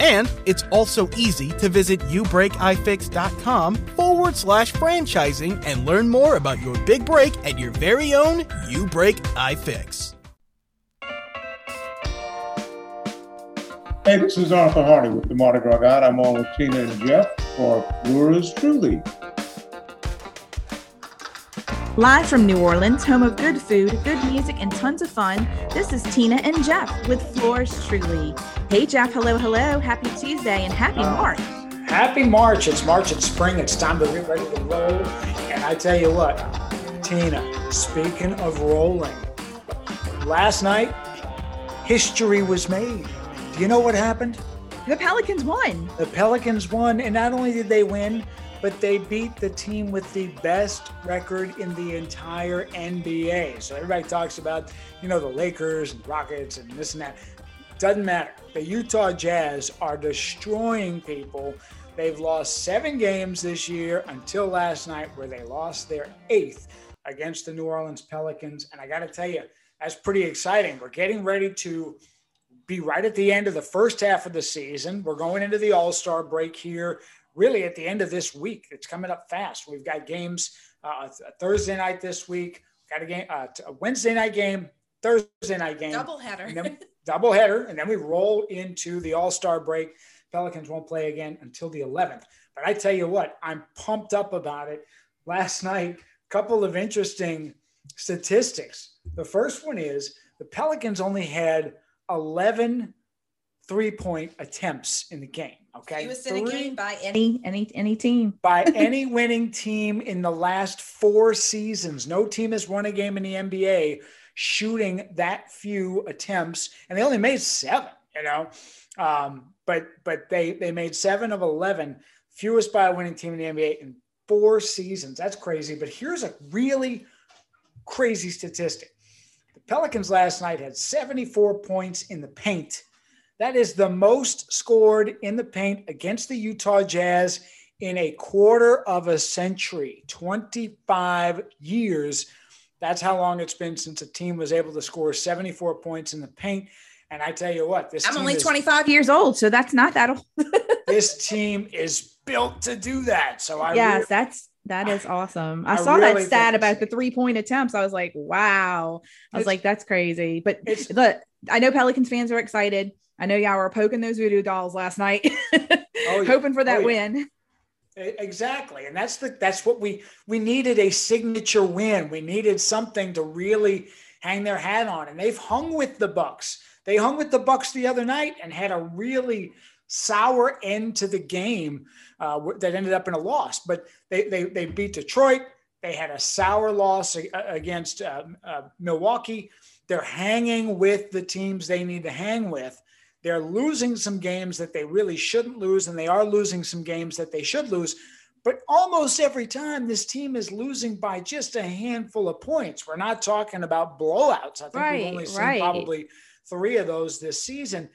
And it's also easy to visit youbreakifix.com forward slash franchising and learn more about your big break at your very own You Break iFix. Hey, this is Arthur Hardy with the Mardi Gras. I'm on with Tina and Jeff for Fleurs Truly. Live from New Orleans, home of good food, good music, and tons of fun, this is Tina and Jeff with Fleurs Truly. Hey, Jeff. Hello, hello. Happy Tuesday and happy uh, March. Happy March. It's March, it's spring. It's time to get ready to roll. And I tell you what, Tina, speaking of rolling, last night, history was made. Do you know what happened? The Pelicans won. The Pelicans won, and not only did they win, but they beat the team with the best record in the entire NBA. So everybody talks about, you know, the Lakers and Rockets and this and that. Doesn't matter. The Utah Jazz are destroying people. They've lost seven games this year until last night, where they lost their eighth against the New Orleans Pelicans. And I got to tell you, that's pretty exciting. We're getting ready to be right at the end of the first half of the season. We're going into the All Star break here, really at the end of this week. It's coming up fast. We've got games uh, Thursday night this week. Got a game, uh, a Wednesday night game, Thursday night game, double header, then, double header, and then we roll into the All Star break. Pelicans won't play again until the 11th. But I tell you what, I'm pumped up about it. Last night, a couple of interesting statistics. The first one is the Pelicans only had 11 three point attempts in the game. Okay. Fewest in a game by any any any team. by any winning team in the last four seasons. No team has won a game in the NBA shooting that few attempts, and they only made seven, you know. Um, but but they they made seven of eleven, fewest by a winning team in the NBA in four seasons. That's crazy. But here's a really crazy statistic. The Pelicans last night had 74 points in the paint. That is the most scored in the paint against the Utah Jazz in a quarter of a century, 25 years. That's how long it's been since a team was able to score 74 points in the paint. And I tell you what, this I'm only is, 25 years old, so that's not that old. this team is built to do that. So I yes, really, that's that is awesome. I, I saw really that stat about the three point attempts. I was like, wow. I was like, that's crazy. But look, I know Pelicans fans are excited. I know y'all were poking those voodoo dolls last night, oh, yeah. hoping for that oh, yeah. win. Exactly. And that's the that's what we we needed a signature win. We needed something to really hang their hat on. And they've hung with the Bucks. They hung with the Bucks the other night and had a really sour end to the game uh, that ended up in a loss. But they, they, they beat Detroit. They had a sour loss against uh, uh, Milwaukee. They're hanging with the teams they need to hang with. They're losing some games that they really shouldn't lose, and they are losing some games that they should lose. But almost every time, this team is losing by just a handful of points. We're not talking about blowouts. I think right, we've only seen right. probably three of those this season.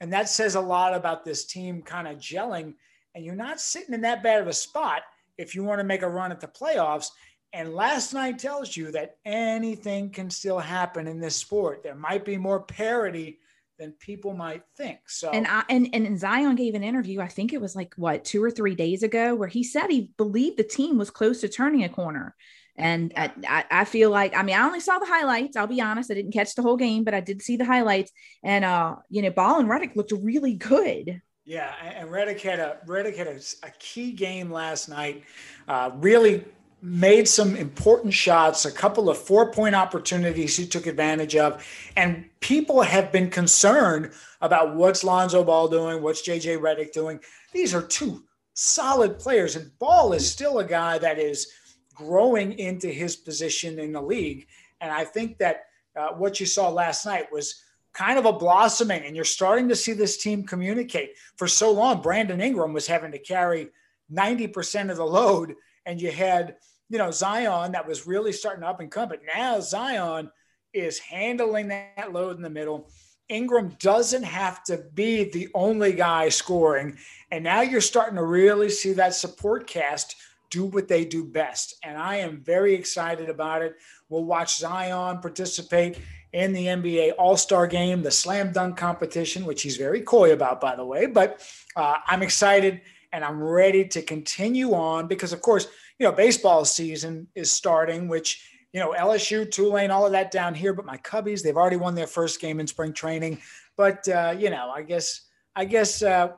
And that says a lot about this team kind of gelling. And you're not sitting in that bad of a spot if you want to make a run at the playoffs. And last night tells you that anything can still happen in this sport. There might be more parity than people might think. So and I, and and Zion gave an interview. I think it was like what two or three days ago, where he said he believed the team was close to turning a corner. And I, I feel like, I mean, I only saw the highlights. I'll be honest. I didn't catch the whole game, but I did see the highlights. And, uh, you know, Ball and Redick looked really good. Yeah. And Redick had a, Redick had a, a key game last night. Uh, really made some important shots, a couple of four point opportunities he took advantage of. And people have been concerned about what's Lonzo Ball doing, what's JJ Redick doing. These are two solid players, and Ball is still a guy that is growing into his position in the league. And I think that uh, what you saw last night was kind of a blossoming, and you're starting to see this team communicate. For so long, Brandon Ingram was having to carry 90% of the load, and you had you know, Zion that was really starting to up and come, but now Zion is handling that load in the middle. Ingram doesn't have to be the only guy scoring. And now you're starting to really see that support cast do what they do best. And I am very excited about it. We'll watch Zion participate in the NBA All Star game, the slam dunk competition, which he's very coy about, by the way. But uh, I'm excited and I'm ready to continue on because, of course, you know, baseball season is starting, which, you know, LSU, Tulane, all of that down here. But my Cubbies, they've already won their first game in spring training. But, uh, you know, I guess, I guess, uh,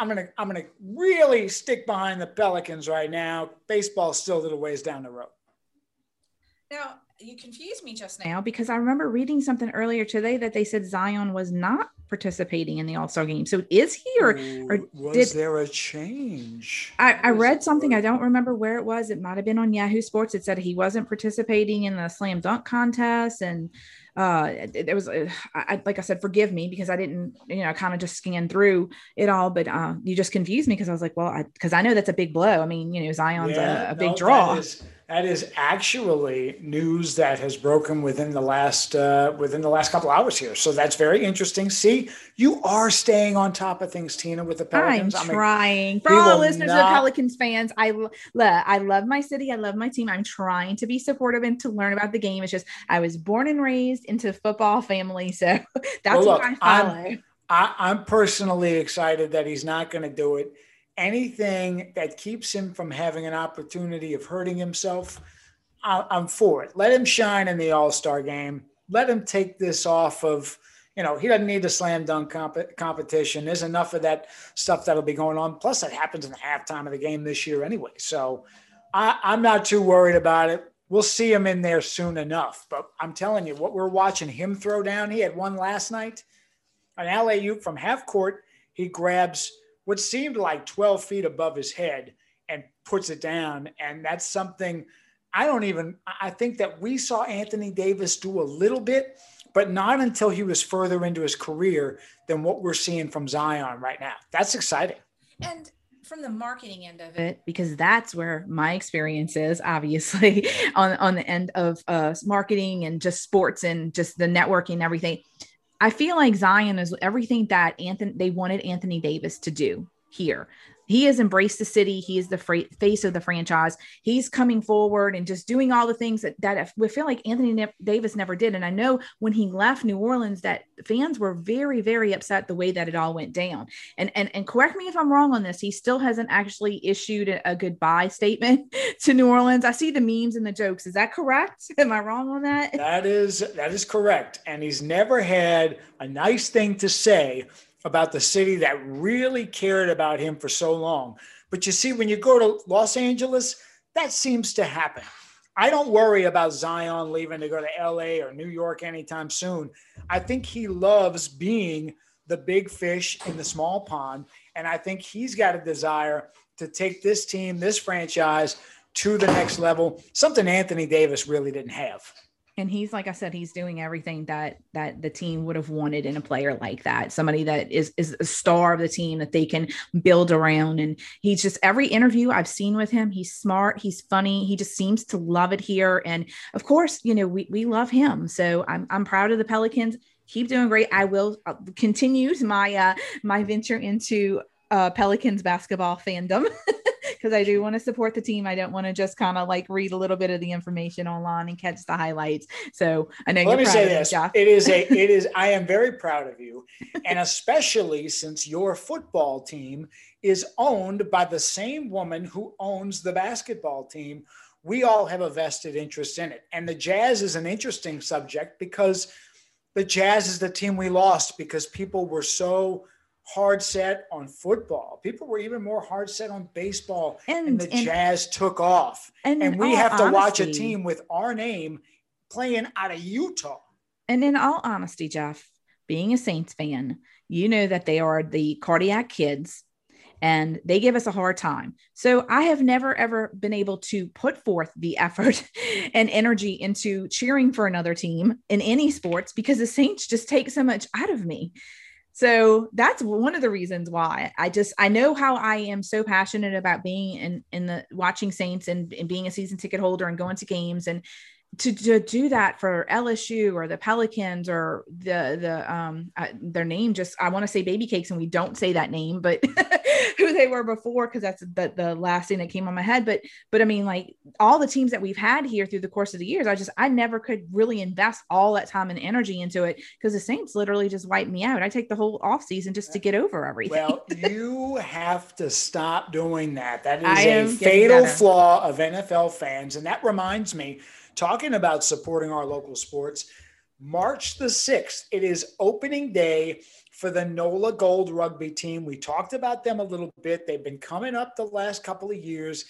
I'm gonna I'm gonna really stick behind the Pelicans right now. Baseball's still a little ways down the road. Now you confused me just now because I remember reading something earlier today that they said Zion was not participating in the All Star game. So is he or, or was did, there a change? I, I read something. I don't remember where it was. It might have been on Yahoo Sports. It said he wasn't participating in the slam dunk contest and uh there was uh, I, like i said forgive me because i didn't you know kind of just scanned through it all but uh you just confused me because i was like well i because i know that's a big blow i mean you know zion's yeah, a, a, big no, draw that is, that is actually news that has broken within the last uh, within the last couple hours here. So that's very interesting. See, you are staying on top of things, Tina, with the Pelicans. I'm trying. For all listeners not... of Pelicans fans, I I love my city. I love my team. I'm trying to be supportive and to learn about the game. It's just I was born and raised into a football family, so that's well, look, what I follow. I'm, I, I'm personally excited that he's not going to do it anything that keeps him from having an opportunity of hurting himself, I'm for it. Let him shine in the All Star game. Let him take this off of, you know, he doesn't need the slam dunk comp- competition. There's enough of that stuff that'll be going on. Plus, that happens in the halftime of the game this year anyway. So I, I'm not too worried about it. We'll see him in there soon enough. But I'm telling you, what we're watching him throw down, he had one last night. An alley-oop from half court, he grabs – what seemed like 12 feet above his head and puts it down. And that's something I don't even, I think that we saw Anthony Davis do a little bit, but not until he was further into his career than what we're seeing from Zion right now. That's exciting. And from the marketing end of it because that's where my experience is obviously on on the end of uh, marketing and just sports and just the networking and everything I feel like Zion is everything that Anthony they wanted Anthony Davis to do here. He has embraced the city. He is the face of the franchise. He's coming forward and just doing all the things that, that we feel like Anthony ne- Davis never did. And I know when he left New Orleans, that fans were very, very upset the way that it all went down. And and and correct me if I'm wrong on this. He still hasn't actually issued a, a goodbye statement to New Orleans. I see the memes and the jokes. Is that correct? Am I wrong on that? That is that is correct. And he's never had a nice thing to say about the city that really cared about him for so long. But you see, when you go to Los Angeles, that seems to happen. I don't worry about Zion leaving to go to LA or New York anytime soon. I think he loves being the big fish in the small pond. And I think he's got a desire to take this team, this franchise to the next level, something Anthony Davis really didn't have and he's like i said he's doing everything that that the team would have wanted in a player like that. Somebody that is is a star of the team that they can build around. And he's just every interview i've seen with him he's smart he's funny he just seems to love it here. And of course you know we, we love him. So i'm, I'm proud of the pelicans. Keep doing great. I will uh, continue my uh my venture into uh pelicans basketball fandom because I do want to support the team. I don't want to just kind of like read a little bit of the information online and catch the highlights. So I know. Let me say this: it is a, it is. I am very proud of you, and especially since your football team is owned by the same woman who owns the basketball team. We all have a vested interest in it, and the Jazz is an interesting subject because the Jazz is the team we lost because people were so hard set on football. People were even more hard set on baseball, and, and the and, Jazz took off. And, and we have to honesty, watch a team with our name playing out of Utah. And in all honesty, Jeff, being a Saints fan, you know that they are the cardiac kids and they give us a hard time. So I have never ever been able to put forth the effort and energy into cheering for another team in any sports because the Saints just take so much out of me. So that's one of the reasons why I just I know how I am so passionate about being in in the watching Saints and, and being a season ticket holder and going to games and to, to do that for LSU or the Pelicans or the the um uh, their name just I want to say baby cakes and we don't say that name but who they were before because that's the, the last thing that came on my head. But but I mean like all the teams that we've had here through the course of the years I just I never could really invest all that time and energy into it because the Saints literally just wiped me out. I take the whole off season just to get over everything. Well you have to stop doing that. That is a fatal flaw of NFL fans and that reminds me talking about supporting our local sports. March the 6th, it is opening day for the NOLA Gold rugby team. We talked about them a little bit. They've been coming up the last couple of years.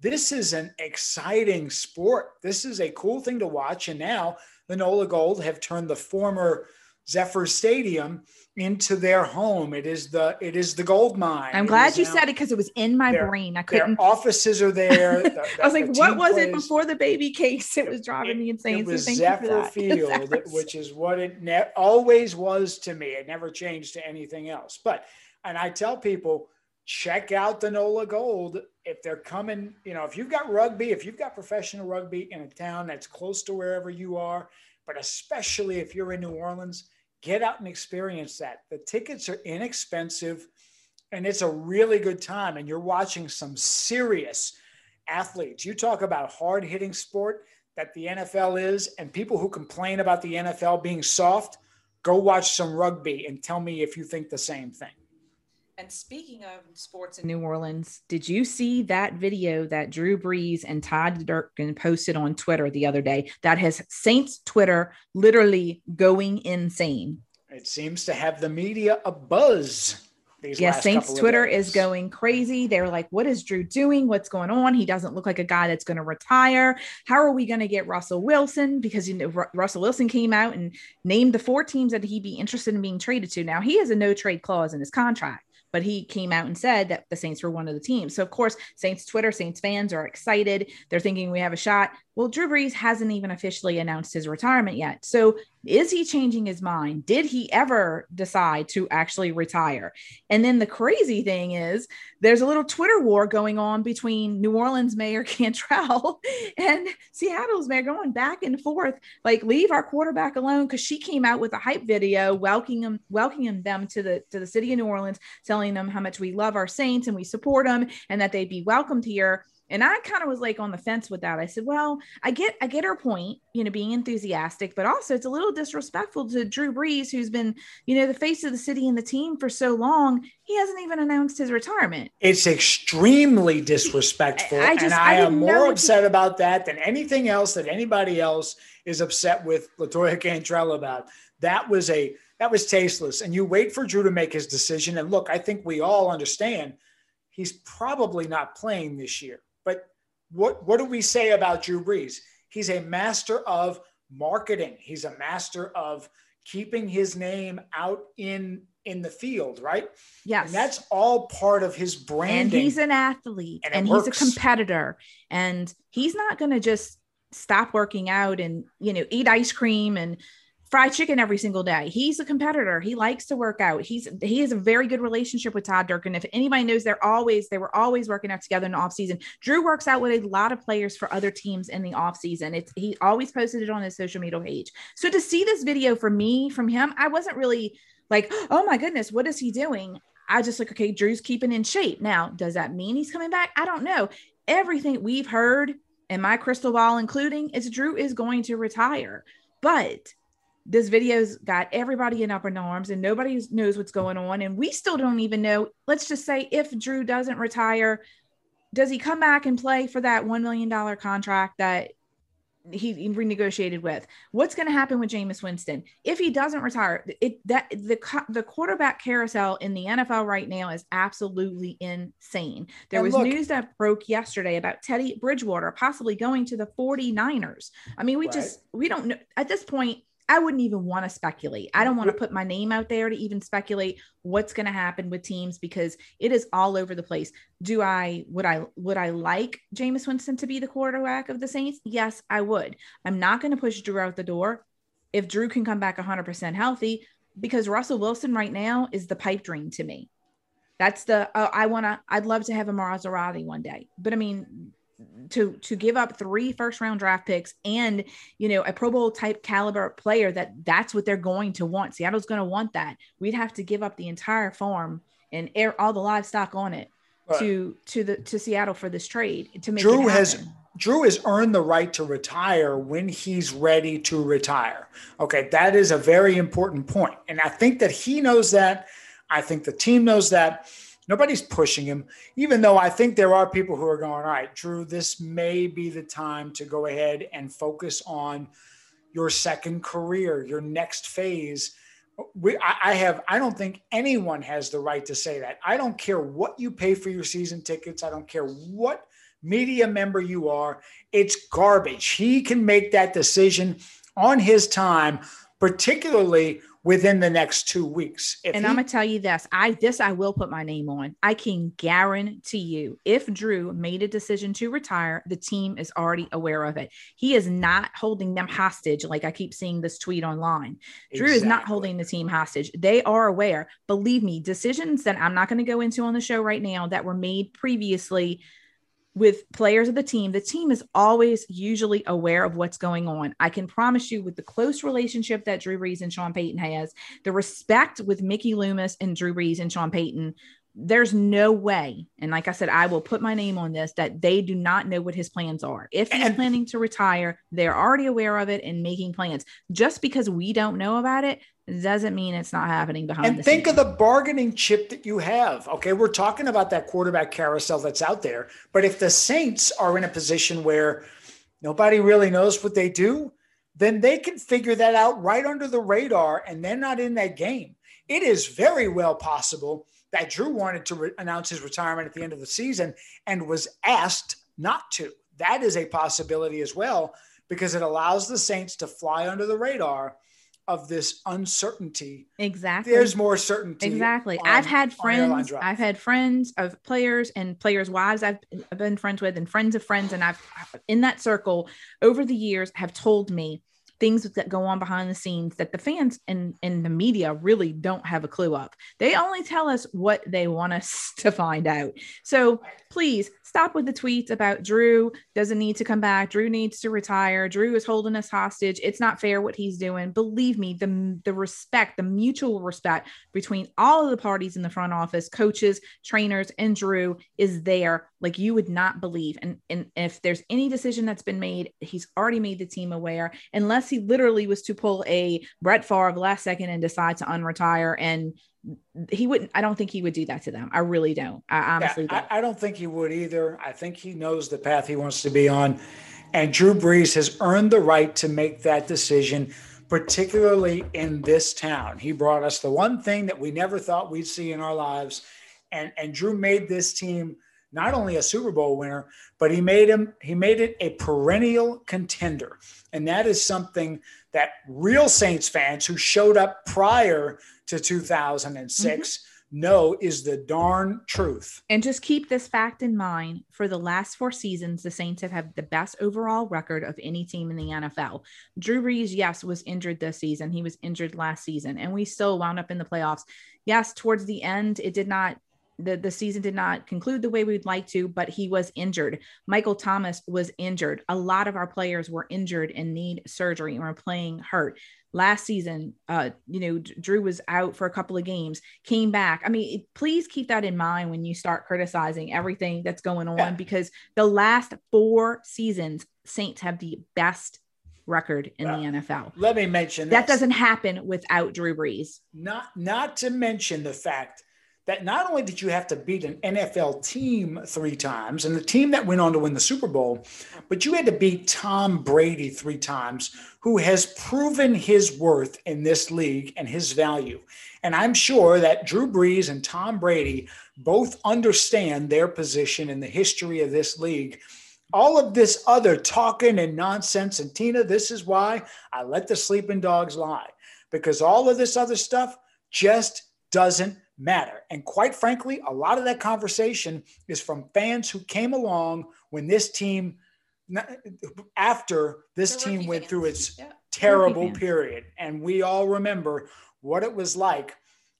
This is an exciting sport. This is a cool thing to watch. And now the NOLA Gold have turned the former Zephyr Stadium into their home. It is the it is the gold mine. I'm glad you said it because it was in my their, brain. I couldn't. offices are there. The, the, I was like, what was plays, it before the baby cakes? It was driving it, me insane. It was so Zephyr Field, which is what it ne- always was to me. It never changed to anything else. But and I tell people, check out the NOLA Gold if they're coming. You know, if you've got rugby, if you've got professional rugby in a town that's close to wherever you are, but especially if you're in New Orleans get out and experience that. The tickets are inexpensive and it's a really good time. And you're watching some serious athletes. You talk about hard hitting sport that the NFL is, and people who complain about the NFL being soft, go watch some rugby and tell me if you think the same thing. And speaking of sports in New Orleans, did you see that video that Drew Brees and Todd Durkin posted on Twitter the other day that has Saints Twitter literally going insane? It seems to have the media a buzz. Yes, Saints Twitter is going crazy. They're like, what is Drew doing? What's going on? He doesn't look like a guy that's going to retire. How are we going to get Russell Wilson? Because you know R- Russell Wilson came out and named the four teams that he'd be interested in being traded to. Now he has a no trade clause in his contract but he came out and said that the Saints were one of the teams. So, of course, Saints Twitter, Saints fans are excited. They're thinking we have a shot. Well, Drew Brees hasn't even officially announced his retirement yet. So, is he changing his mind? Did he ever decide to actually retire? And then the crazy thing is, there's a little Twitter war going on between New Orleans Mayor Cantrell and Seattle's mayor going back and forth. Like, leave our quarterback alone because she came out with a hype video welcoming them, welcoming them to the to the city of New Orleans, telling them how much we love our Saints and we support them and that they'd be welcomed here and I kind of was like on the fence with that. I said, well, I get I get her point, you know, being enthusiastic, but also it's a little disrespectful to Drew Brees, who's been, you know, the face of the city and the team for so long. He hasn't even announced his retirement. It's extremely disrespectful. I, I just, and I, I am more upset to... about that than anything else that anybody else is upset with LaToya Cantrell about. That was a that was tasteless. And you wait for Drew to make his decision. And look, I think we all understand he's probably not playing this year what, what do we say about Drew Brees? He's a master of marketing. He's a master of keeping his name out in in the field, right? Yes. And that's all part of his branding. And he's an athlete and, and he's a competitor. And he's not going to just stop working out and, you know, eat ice cream and fried chicken every single day. He's a competitor. He likes to work out. He's he has a very good relationship with Todd Durkin. If anybody knows, they're always they were always working out together in the off season. Drew works out with a lot of players for other teams in the off season. It's he always posted it on his social media page. So to see this video from me from him, I wasn't really like, oh my goodness, what is he doing? I just like, okay, Drew's keeping in shape. Now, does that mean he's coming back? I don't know. Everything we've heard and my crystal ball, including, is Drew is going to retire. But this video's got everybody in up in arms and nobody knows what's going on. And we still don't even know. Let's just say if Drew doesn't retire, does he come back and play for that $1 million contract that he, renegotiated with. What's going to happen with Jameis Winston if he doesn't retire? It that the the quarterback carousel in the NFL right now is absolutely insane. There and was look, news that broke yesterday about Teddy Bridgewater possibly going to the 49ers. I mean, we right. just we don't know at this point I wouldn't even want to speculate. I don't want to put my name out there to even speculate what's going to happen with teams because it is all over the place. Do I would I would I like Jameis Winston to be the quarterback of the Saints? Yes, I would. I'm not going to push Drew out the door if Drew can come back 100% healthy because Russell Wilson right now is the pipe dream to me. That's the uh, I want to I'd love to have a Maserati one day. But I mean, to to give up three first round draft picks and you know a Pro Bowl type caliber player that that's what they're going to want. Seattle's going to want that. We'd have to give up the entire farm and air all the livestock on it right. to to the to Seattle for this trade to make Drew has Drew has earned the right to retire when he's ready to retire. Okay, that is a very important point, and I think that he knows that. I think the team knows that. Nobody's pushing him, even though I think there are people who are going, all right, Drew, this may be the time to go ahead and focus on your second career, your next phase. We, I, I have, I don't think anyone has the right to say that. I don't care what you pay for your season tickets. I don't care what media member you are. It's garbage. He can make that decision on his time, particularly within the next two weeks. If and he- I'm gonna tell you this, I this I will put my name on. I can guarantee you, if Drew made a decision to retire, the team is already aware of it. He is not holding them hostage, like I keep seeing this tweet online. Exactly. Drew is not holding the team hostage. They are aware. Believe me, decisions that I'm not going to go into on the show right now that were made previously with players of the team, the team is always usually aware of what's going on. I can promise you, with the close relationship that Drew Brees and Sean Payton has, the respect with Mickey Loomis and Drew Brees and Sean Payton, there's no way. And like I said, I will put my name on this that they do not know what his plans are. If he's and, planning to retire, they're already aware of it and making plans. Just because we don't know about it doesn't mean it's not happening behind the scenes. and think of the bargaining chip that you have. Okay we're talking about that quarterback carousel that's out there but if the saints are in a position where nobody really knows what they do then they can figure that out right under the radar and they're not in that game. It is very well possible that drew wanted to re- announce his retirement at the end of the season and was asked not to. That is a possibility as well because it allows the saints to fly under the radar of this uncertainty. Exactly. There's more certainty. Exactly. On, I've had friends, I've had friends of players and players' wives I've, I've been friends with and friends of friends. And I've in that circle over the years have told me things that go on behind the scenes that the fans and, and the media really don't have a clue of. They only tell us what they want us to find out. So please stop with the tweets about Drew doesn't need to come back. Drew needs to retire. Drew is holding us hostage. It's not fair what he's doing. Believe me, the, the respect, the mutual respect between all of the parties in the front office, coaches, trainers, and Drew is there like you would not believe. And, and if there's any decision that's been made, he's already made the team aware, unless he literally was to pull a Brett Favre last second and decide to unretire and he wouldn't i don't think he would do that to them. I really don't. I honestly yeah, don't. I, I, don't think he would either. I think he knows the path he wants to be on. And drew brees has earned the right to make that decision particularly in this town. He brought us the one thing that we never thought we'd see in our lives. And and drew made this team not only a super bowl winner but he made him he made it a perennial contender. And that is something that real saints fans who showed up prior to 2006 mm-hmm. know is the darn truth. And just keep this fact in mind for the last four seasons, the Saints have had the best overall record of any team in the NFL. Drew Brees, yes, was injured this season. He was injured last season, and we still wound up in the playoffs. Yes, towards the end, it did not the, the season did not conclude the way we'd like to, but he was injured. Michael Thomas was injured. A lot of our players were injured and need surgery and were playing hurt last season uh you know drew was out for a couple of games came back i mean please keep that in mind when you start criticizing everything that's going on yeah. because the last four seasons saints have the best record in the nfl let me mention that this. doesn't happen without drew brees not not to mention the fact that not only did you have to beat an NFL team three times and the team that went on to win the Super Bowl, but you had to beat Tom Brady three times, who has proven his worth in this league and his value. And I'm sure that Drew Brees and Tom Brady both understand their position in the history of this league. All of this other talking and nonsense, and Tina, this is why I let the sleeping dogs lie, because all of this other stuff just doesn't matter. And quite frankly, a lot of that conversation is from fans who came along when this team, after this team went fans. through its yeah. terrible period. And we all remember what it was like.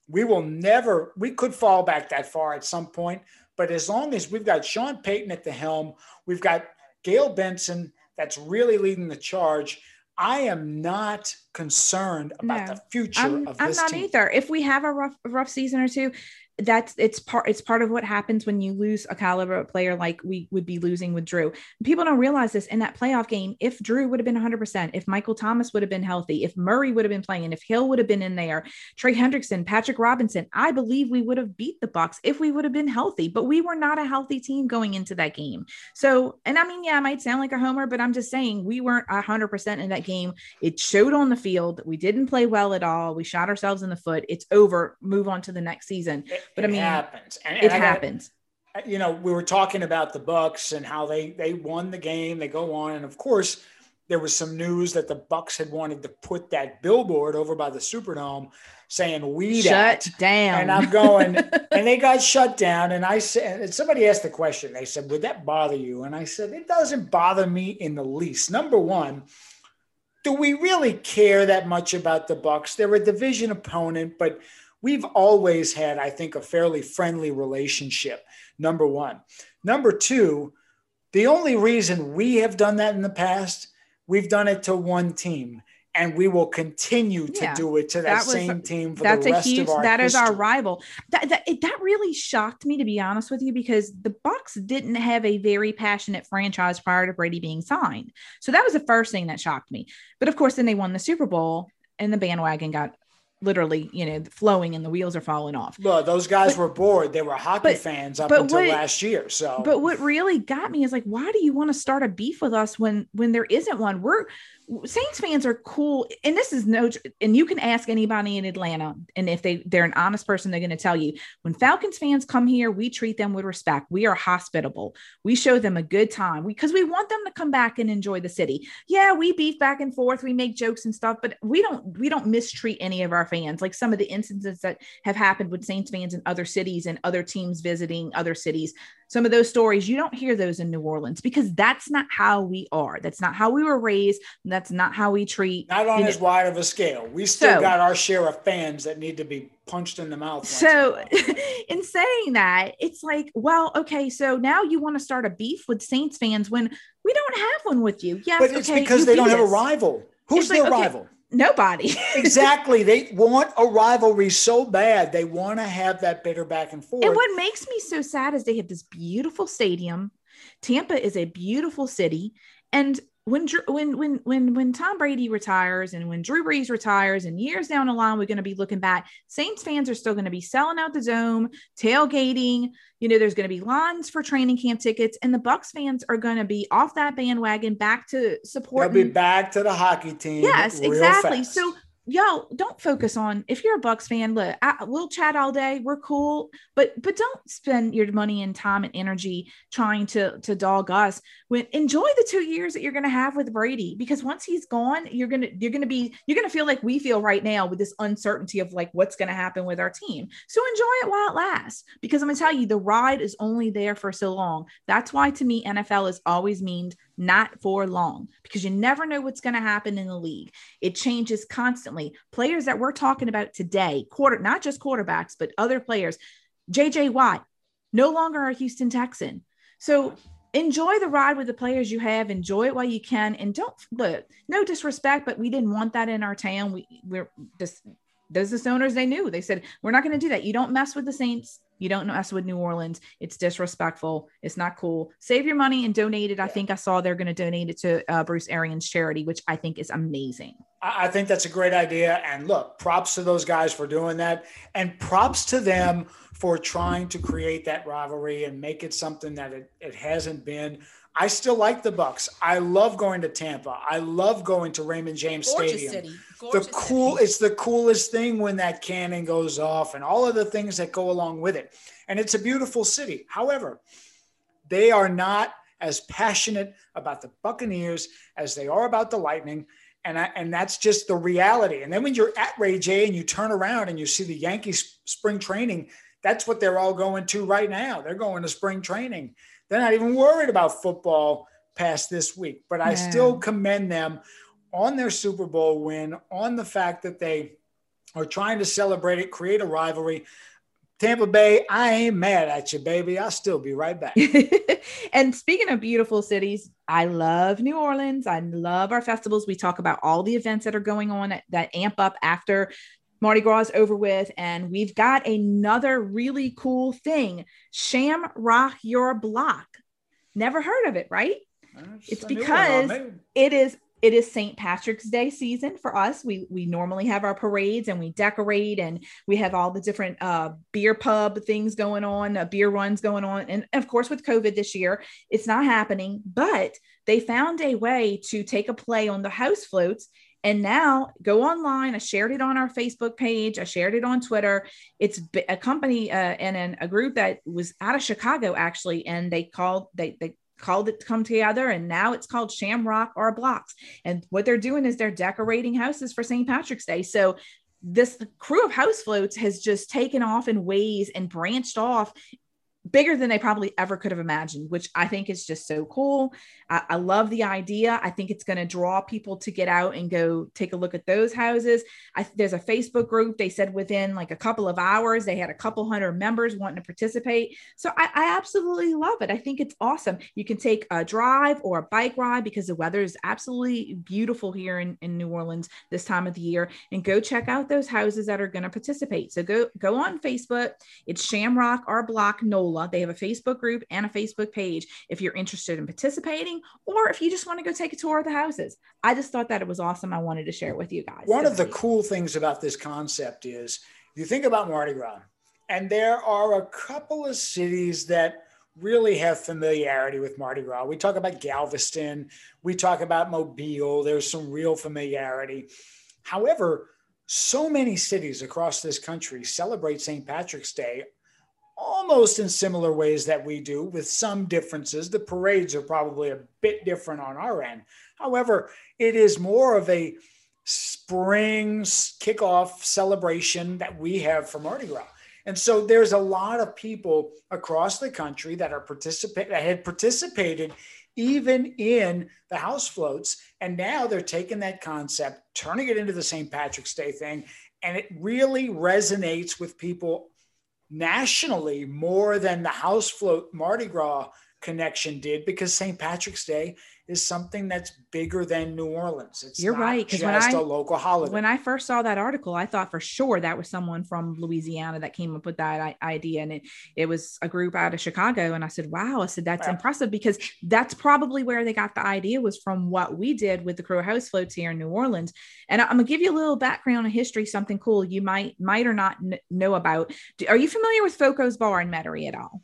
We will never, we could fall back that far at some point. But as long as we've got Sean Payton at the helm, we've got Gayle Benson that's really leading the charge. I am not concerned about no, the future I'm, of this I'm not team. either. If we have a rough rough season or two, that's it's part it's part of what happens when you lose a caliber player like we would be losing with Drew. People don't realize this in that playoff game. If Drew would have been 100%, if Michael Thomas would have been healthy, if Murray would have been playing, if Hill would have been in there, Trey Hendrickson, Patrick Robinson, I believe we would have beat the Bucs if we would have been healthy. But we were not a healthy team going into that game. So, and I mean, yeah, I might sound like a homer, but I'm just saying we weren't 100% in that game. It showed on the field. We didn't play well at all. We shot ourselves in the foot. It's over. Move on to the next season. But I mean, it happens. And, and it happens. Uh, you know, we were talking about the Bucs and how they they won the game. They go on, and of course, there was some news that the Bucs had wanted to put that billboard over by the Superdome saying "Weed shut down," and I'm going, and they got shut down. And I said, and somebody asked the question. They said, "Would that bother you?" And I said, "It doesn't bother me in the least." Number one. Do we really care that much about the Bucs? They're a division opponent, but we've always had, I think, a fairly friendly relationship. Number one. Number two, the only reason we have done that in the past, we've done it to one team. And we will continue to yeah, do it to that, that was, same team for that's the rest a huge, of our That history. is our rival. That, that, it, that really shocked me, to be honest with you, because the Bucs didn't have a very passionate franchise prior to Brady being signed. So that was the first thing that shocked me. But of course, then they won the Super Bowl and the bandwagon got literally, you know, flowing and the wheels are falling off. Well, those guys but, were bored. They were hockey but, fans up until what, last year. So, but what really got me is like, why do you want to start a beef with us when when there isn't one? We're Saints fans are cool, and this is no. And you can ask anybody in Atlanta, and if they they're an honest person, they're going to tell you when Falcons fans come here, we treat them with respect. We are hospitable. We show them a good time because we, we want them to come back and enjoy the city. Yeah, we beef back and forth, we make jokes and stuff, but we don't we don't mistreat any of our fans. Like some of the instances that have happened with Saints fans in other cities and other teams visiting other cities some of those stories you don't hear those in new orleans because that's not how we are. That's not how we were raised. That's not how we treat not on as know. wide of a scale. We still so, got our share of fans that need to be punched in the mouth so in saying that it's like well okay so now you want to start a beef with saints fans when we don't have one with you. Yes but it's okay, because they don't have a rival. Who's it's their like, rival nobody. exactly. They want a rivalry so bad. They want to have that bitter back and forth. And what makes me so sad is they have this beautiful stadium. Tampa is a beautiful city. And when when when when when Tom Brady retires and when Drew Brees retires and years down the line we're going to be looking back Saints fans are still going to be selling out the dome tailgating you know there's going to be lines for training camp tickets and the Bucs fans are going to be off that bandwagon back to support they'll be back to the hockey team yes exactly fast. so y'all don't focus on if you're a Bucs fan look I, we'll chat all day we're cool but but don't spend your money and time and energy trying to to dog us. When enjoy the two years that you're going to have with brady because once he's gone you're to you're to be you're to feel like we feel right now with this uncertainty of like what's going to happen with our team. So enjoy it while it lasts because i'm to tell you the ride is only there for so long. That's why to me nfl has always means not for long because you never know what's going to happen in the league. It changes constantly. Players that we're talking about today, quarter not just quarterbacks, but other players, JJ Watt, no longer a Houston Texan. So enjoy the ride with the players you have, enjoy it while you can, and don't look, no disrespect, but we didn't want that in our town. We we're just business owners, they knew. They said, We're not going to do that. You don't mess with the Saints you don't mess with New Orleans. It's disrespectful. It's not cool. Save your money and donate it. I think I saw they're going to donate it to uh, Bruce Arians charity, which I think is amazing. I think that's a great idea. And look, props to those guys for doing that. And props to them for trying to create that rivalry and make it something that it, it hasn't been. I still like the Bucs. I love going to Tampa. I love going to Raymond James Gorgeous Stadium. city. The cool city. it's the coolest thing when that cannon goes off and all of the things that go along with it. And it's a beautiful city. However, they are not as passionate about the Buccaneers as they are about the Lightning. And, I, and that's just the reality. And then when you're at Ray J and you turn around and you see the Yankees spring training, that's what they're all going to right now. They're going to spring training. They're not even worried about football past this week. But I Yeah. still commend them on their Super Bowl win, on the fact that they are trying to celebrate it, create a rivalry. Tampa Bay, I ain't mad at you, baby. I'll still be right back. and speaking of beautiful cities, I love New Orleans. I love our festivals. We talk about all the events that are going on that, that amp up after Mardi Gras is over with. And we've got another really cool thing Shamrock Your Block. Never heard of it, right? It's a one because it is it is St. Patrick's Day season for us. We we normally have our parades and we decorate and we have all the different uh, beer pub things going on, uh, beer runs going on, and of course with COVID this year, it's not happening. But they found a way to take a play on the house floats. And now go online. I shared it on our Facebook page. I shared it on Twitter. It's a company uh, and an, a group that was out of Chicago actually, and they called they they called it to come together and now it's called shamrock or blocks and what they're doing is they're decorating houses for st patrick's day so this Krewe of house floats has just taken off in ways and branched off bigger than they probably ever could have imagined which i think is just so cool i, I love the idea i think it's going to draw people to get out and go take a look at those houses I, there's a facebook group they said within like a couple of hours they had a couple hundred members wanting to participate so I, I absolutely love it. I think it's awesome. You can take a drive or a bike ride because the weather is absolutely beautiful here in, in New Orleans this time of the year and go check out those houses that are going to participate. So go go on Facebook. It's Shamrock Your Block NOLA. They have a Facebook group and a Facebook page if you're interested in participating or if you just want to go take a tour of the houses. I just thought that it was awesome. I wanted to share it with you guys. One of the cool things about this concept is you think about Mardi Gras, and there are a couple of cities that really have familiarity with Mardi Gras. We talk about Galveston, we talk about Mobile, there's some real familiarity. However, so many cities across this country celebrate St. Patrick's Day almost in similar ways that we do, with some differences. The parades are probably a bit different on our end. However, it is more of a spring kickoff celebration that we have for Mardi Gras. And so there's a lot of people across the country that are participate that had participated even in the house floats. And now they're taking that concept, turning it into the St. Patrick's Day thing. And it really resonates with people nationally more than the house float Mardi Gras connection did because St. Patrick's Day is something that's bigger than New Orleans. It's You're not right, 'cause Just when I- a local holiday. when I first saw that article, I thought for sure that was someone from Louisiana that came up with that idea. And it, it was a group out of Chicago. And I said, wow, I said, that's Wow. impressive because that's probably where they got the idea was from what we did with the Crow House floats here in New Orleans. And I'm gonna give you a little background and history, something cool you might, might or not kn- know about. Do- Are you familiar with Foco's Bar in Metairie at all?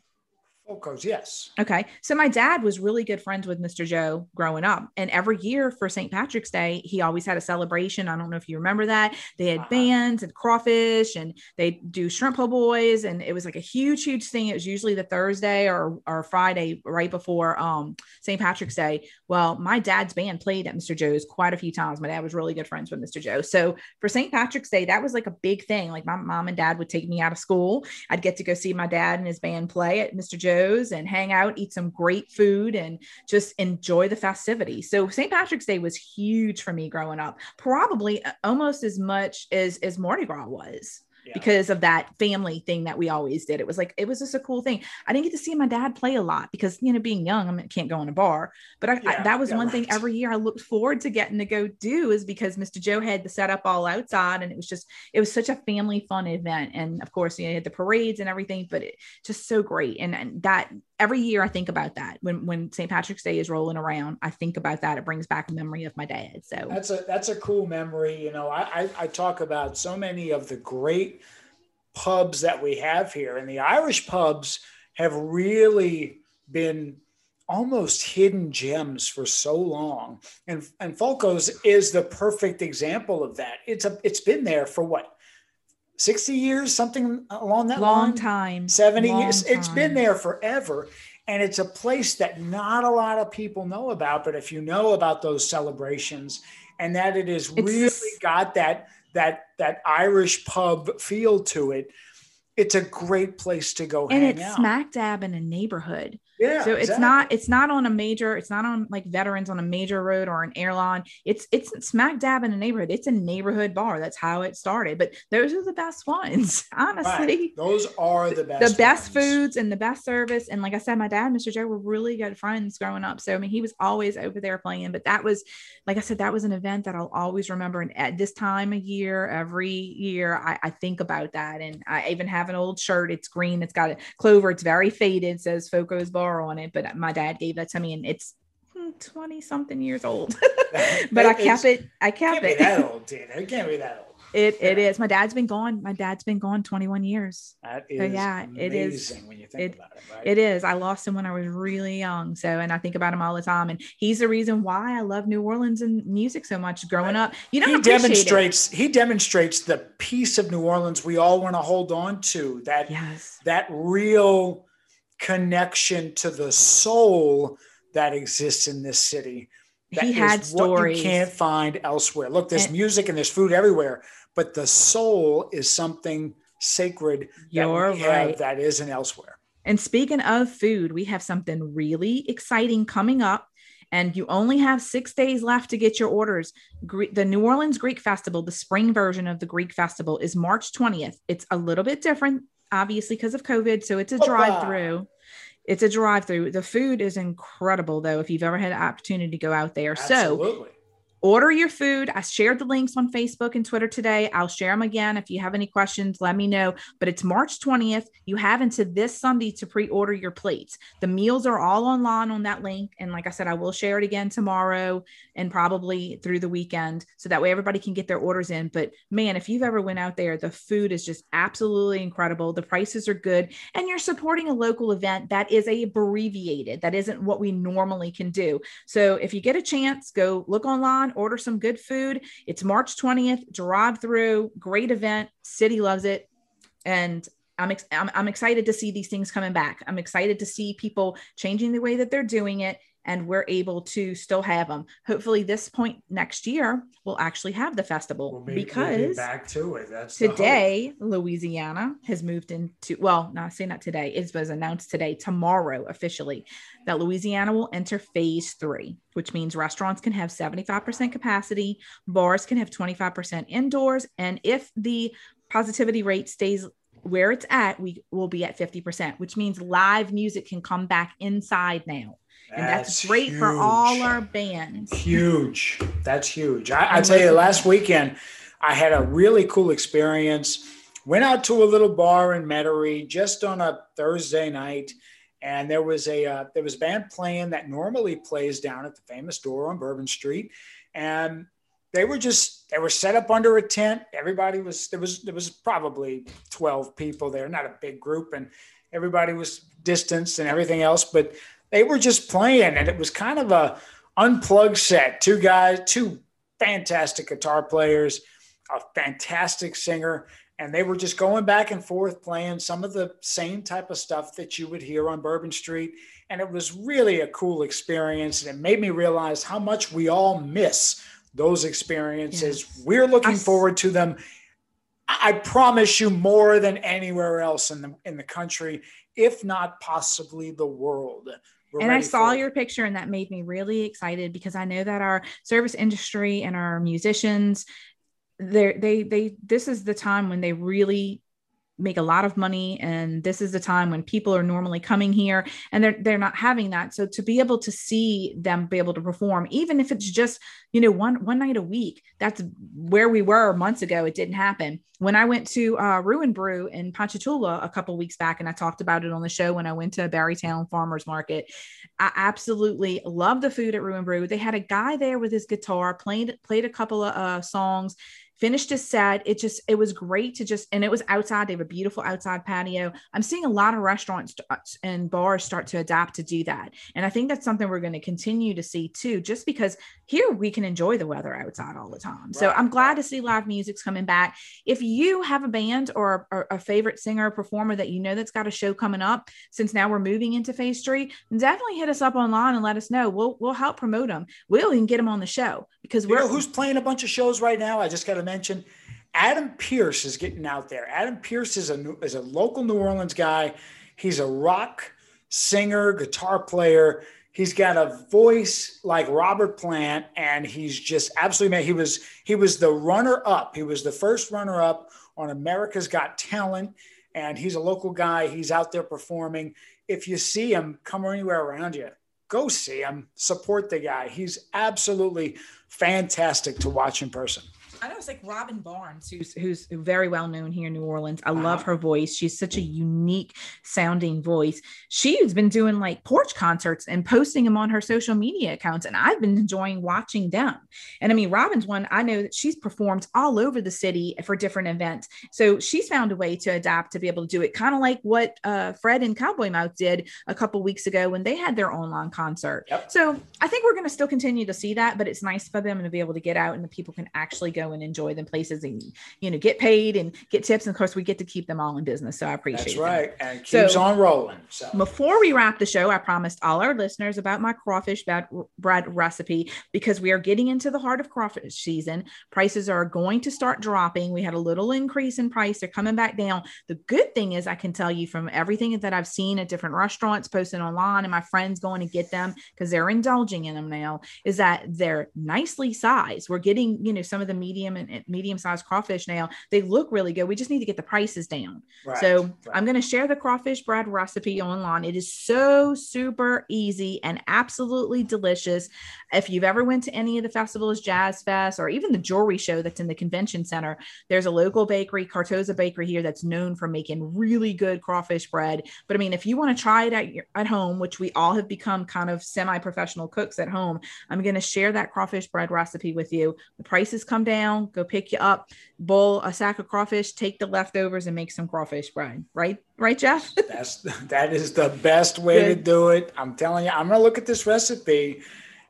Focos, yes. Okay. So my dad was really good friends with Mr. Joe growing up. And every year for St. Patrick's Day, he always had a celebration. I don't know if you remember that. They had Uh-huh. bands and crawfish and they do shrimp po' boys. And it was like a huge, huge thing. It was usually the Thursday or, or Friday right before um, St. Patrick's Day. Well, my dad's band played at Mr. Joe's quite a few times. My dad was really good friends with Mr. Joe. So for St. Patrick's Day, that was like a big thing. Like my mom and dad would take me out of school. I'd get to go see my dad and his band play at Mr. Joe's and hang out, eat some great food, and just enjoy the festivity. So St. Patrick's Day was huge for me growing up, probably uh, almost as much as as Mardi Gras was Yeah. because of that family thing that we always did. It was like it was just a cool thing. I didn't get to see my dad play a lot because you know being young, I mean, can't go in a bar. But I, I, that was yeah, one thing every year I looked forward to getting to go do is because Mr. Joe had the setup all outside, and it was just it was such a family fun event. And of course, you know, you had the parades and everything, but it just so great. And, and that every year I think about that when when St. Patrick's Day is rolling around, I think about that. It brings back a memory of my dad. So That's a that's a cool memory. You know, I, I I talk about so many of the great pubs that we have here. And the Irish pubs have really been almost hidden gems for so long. And and Folco's is the perfect example of that. It's a it's been there for what 60 years, something along that long line? time 70 long years. It's been there forever. And it's a place that not a lot of people know about. But if you know about those celebrations and that it has really got that that that Irish pub feel to it, it's a great place to go and hang it's out. smack dab in a neighborhood. Yeah, so it's exactly. not it's not on a major it's not on like veterans on a major road or an airline. It's it's smack dab in a neighborhood. It's a neighborhood bar. That's how it started. But those are the best ones honestly. Right. Those are the best. the best foods and the best service. And like i said my dad and mr joe were really good friends growing up. So i mean he was always over there playing. But that was like i said that was an event that i'll always remember. And at this time of year every year i, I think about that. And i even have an old shirt it's green it's got a clover it's very faded says foco's bar on it but my dad gave that to me and it's hmm, 20 something years old but i It's- kept it i It kept can't be it that old, Tina. It can't be that old. It, it is my dad's been gone my dad's been gone 21 years That So, is yeah, it is- amazing when you think it- about it, right? It is. I lost him when I was really young. So, and I think about him all the time. And he's the reason why I love New Orleans and music so much growing up. You don't he appreciate it. demonstrates he demonstrates the piece of New Orleans we all want to hold on to that Yes. that real connection to the soul that exists in this city. That He had what stories. you can't find elsewhere. Look, there's And- music and there's food everywhere, but the soul is something sacred You're that right. that isn't elsewhere. And speaking of food, we have something really exciting coming up. And you only have six days left to get your orders. Gre- The New Orleans Greek Festival, the spring version of the Greek Festival, is March 20th. It's a little bit different, obviously, because of COVID. So it's a oh, drive through. It's a drive through. The food is incredible, though, if you've ever had an opportunity to go out there. So Absolutely. Order your food. I shared the links on Facebook and Twitter today. I'll share them again. If you have any questions, let me know. But it's March 20th. You have until this Sunday to pre order your plates. The meals are all online on that link. And like I said, I will share it again tomorrow and probably through the weekend. So that way everybody can get their orders in. But man, if you've ever went out there, the food is just absolutely incredible. The prices are good. And you're supporting a local event that is abbreviated. That isn't what we normally can do. So if you get a chance, go look online, order some good food. It's March 20th, drive through, great event. City loves it. And I'm, ex- I'm, I'm excited to see these things coming back. I'm excited to see people changing the way that they're doing it and we're able to still have them. Hopefully, this point next year, we'll actually have the festival We'll be, we'll be because back to it. That's today louisiana has moved into well not say not today it was announced today tomorrow officially that louisiana will enter phase three which means restaurants can have 75% capacity bars can have 25% indoors and if the positivity rate stays where it's at we will be at 50% which means live music can come back inside now and that's, great for all our bands huge. That's huge. I, I tell you, last weekend I had a really cool experience. Went out to a little bar in Metairie just on a Thursday night, and there was a uh, there was a band playing that normally plays down at the famous door on Bourbon Street, and they were just they were set up under a tent. Everybody was there was there was probably twelve people there, not a big group, and everybody was distanced and everything else, but they were just playing, and it was kind of a unplugged set. Two guys, two fantastic guitar players, a fantastic singer, and they were just going back and forth playing some of the same type of stuff that you would hear on Bourbon Street. And it was really a cool experience. And it made me realize how much we all miss those experiences. Yes. We're looking I forward to them. I I promise you more than anywhere else in the in the country, if not possibly the world. We're and I saw your picture, and that made me really excited because I know that our service industry and our musicians, they they they this is the time when they really make a lot of money and this is the time when people are normally coming here and they're they're not having that. So to be able to see them be able to perform even if it's just you know one one night a week that's where we were months ago it didn't happen. When i went to uh ruin brew in ponchatoula a couple weeks back and i talked about it on the show when i went to barrytown farmers market i absolutely love the food at ruin brew. They had a guy there with his guitar played played a couple of uh, songs finished his set. It just, it was great to just, and it was outside. They have a beautiful outside patio. I'm seeing a lot of restaurants uh, and bars start to adapt to do that. And I think that's something we're going to continue to see too, just because here we can enjoy the weather outside all the time. Right. So I'm glad to see live music's coming back. If you have a band or, or a favorite singer or performer that you know that's got a show coming up, since now we're moving into phase three, definitely hit us up online and let us know. We'll, we'll help promote them. We'll even get them on the show because we're know who's playing a bunch of shows right now. I just got to mention Adam Pierce is getting out there. Adam Pierce is a is a local New Orleans guy. He's a rock singer, guitar player. He's got a voice like Robert Plant, and he's just absolutely amazing. He was he was the runner up. He was the first runner up on America's Got Talent, and he's a local guy. He's out there performing. If you see him, come anywhere around you, go see him. Support the guy. He's absolutely fantastic to watch in person. I know it's like Robin Barnes, who's who's very well known here in New Orleans. I love uh-huh. her voice. She's such a unique sounding voice. She's been doing like porch concerts and posting them on her social media accounts, and I've been enjoying watching them. And I mean, Robin's one. I know that she's performed all over the city for different events, so she's found a way to adapt to be able to do it, kind of like what uh, Fred and Cowboy Mouth did a couple weeks ago when they had their online concert. Yep. So I think we're going to still continue to see that, but it's nice for them to be able to get out and the people can actually go and enjoy them places and you know get paid and get tips. And of course, we get to keep them all in business. So I appreciate That's right. That. And keeps so, on rolling. So before we wrap the show, I promised all our listeners about my crawfish bread recipe because we are getting into the heart of crawfish season. Prices are going to start dropping. We had a little increase in price. They're coming back down. The good thing is I can tell you from everything that I've seen at different restaurants posted online and my friends going to get them because they're indulging in them now is that they're nicely sized. We're getting, you know, some of the medium medium and medium sized crawfish now. They look really good. We just need to get the prices down. Right, so right. I'm going to share the crawfish bread recipe online. It is so super easy and absolutely delicious. If you've ever went to any of the festivals, Jazz Fest, or even the jewelry show that's in the convention center, there's a local bakery, Cartoza Bakery here, that's known for making really good crawfish bread. But I mean, if you want to try it at your, at home, which we all have become kind of semi-professional cooks at home, I'm going to share that crawfish bread recipe with you. The prices come down go pick you up, bowl a sack of crawfish, take the leftovers, and make some crawfish bread. Right, right, Jeff? That's that is the best way Good. to do it. I'm telling you, I'm gonna look at this recipe,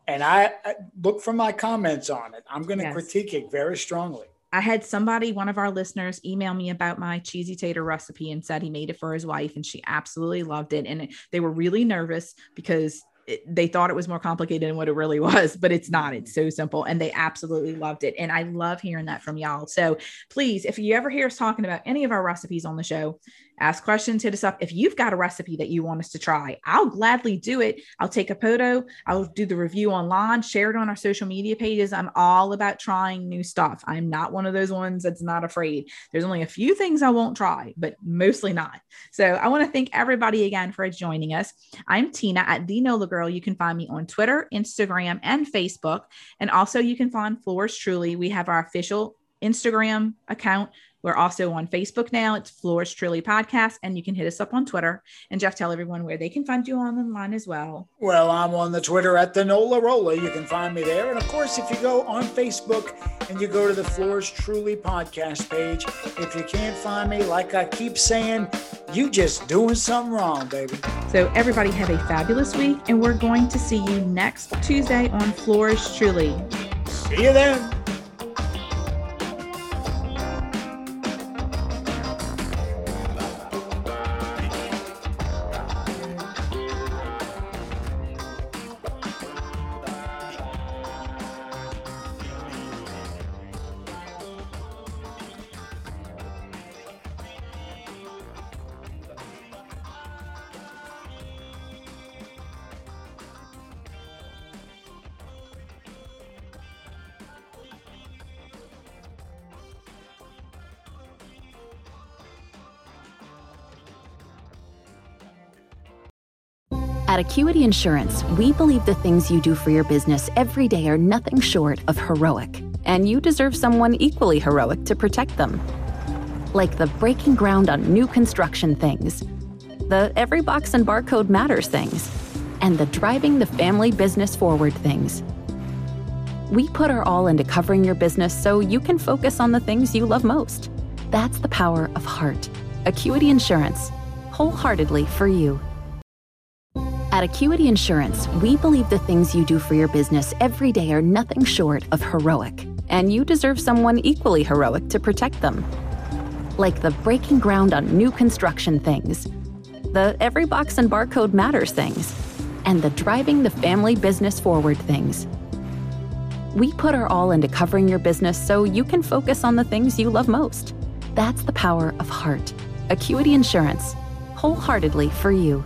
and I, I look for my comments on it. I'm gonna yes. critique it very strongly. I had somebody, one of our listeners, email me about my cheesy tater recipe and said he made it for his wife and she absolutely loved it. And they were really nervous because it, they thought it was more complicated than what it really was, but it's not. It's mm-hmm. so simple. And they absolutely loved it. And I love hearing that from y'all. So please, if you ever hear us talking about any of our recipes on the show, ask questions, hit us up. If you've got a recipe that you want us to try, I'll gladly do it. I'll take a photo, I'll do the review online, share it on our social media pages. I'm all about trying new stuff. I'm not one of those ones that's not afraid. There's only a few things I won't try, but mostly not. So I want to thank everybody again for joining us. I'm Tina at The Nola Girl. You can find me on Twitter, Instagram, and Facebook. And also you can find Fleurs Truly. We have our official Instagram account we're also on Facebook now. It's Fleurs Truly Podcast, and you can hit us up on Twitter. And Jeff, tell everyone where they can find you online as well. Well, I'm on the Twitter at the Nola Rolla. You can find me there. And of course, if you go on Facebook and you go to the Fleurs Truly Podcast page, if you can't find me, like I keep saying, you just doing something wrong, baby. So everybody have a fabulous week, and we're going to see you next Tuesday on Fleurs Truly. See you then. At Acuity Insurance, we believe the things you do for your business every day are nothing short of heroic, and you deserve someone equally heroic to protect them. Like the breaking ground on new construction things, the every box and barcode matters things, and the driving the family business forward things. We put our all into covering your business so you can focus on the things you love most. That's the power of heart. Acuity Insurance, wholeheartedly for you. At Acuity Insurance, we believe the things you do for your business every day are nothing short of heroic, and you deserve someone equally heroic to protect them. Like the breaking ground on new construction things, the every box and barcode matters things, and the driving the family business forward things. We put our all into covering your business so you can focus on the things you love most. That's the power of heart. Acuity Insurance, wholeheartedly for you.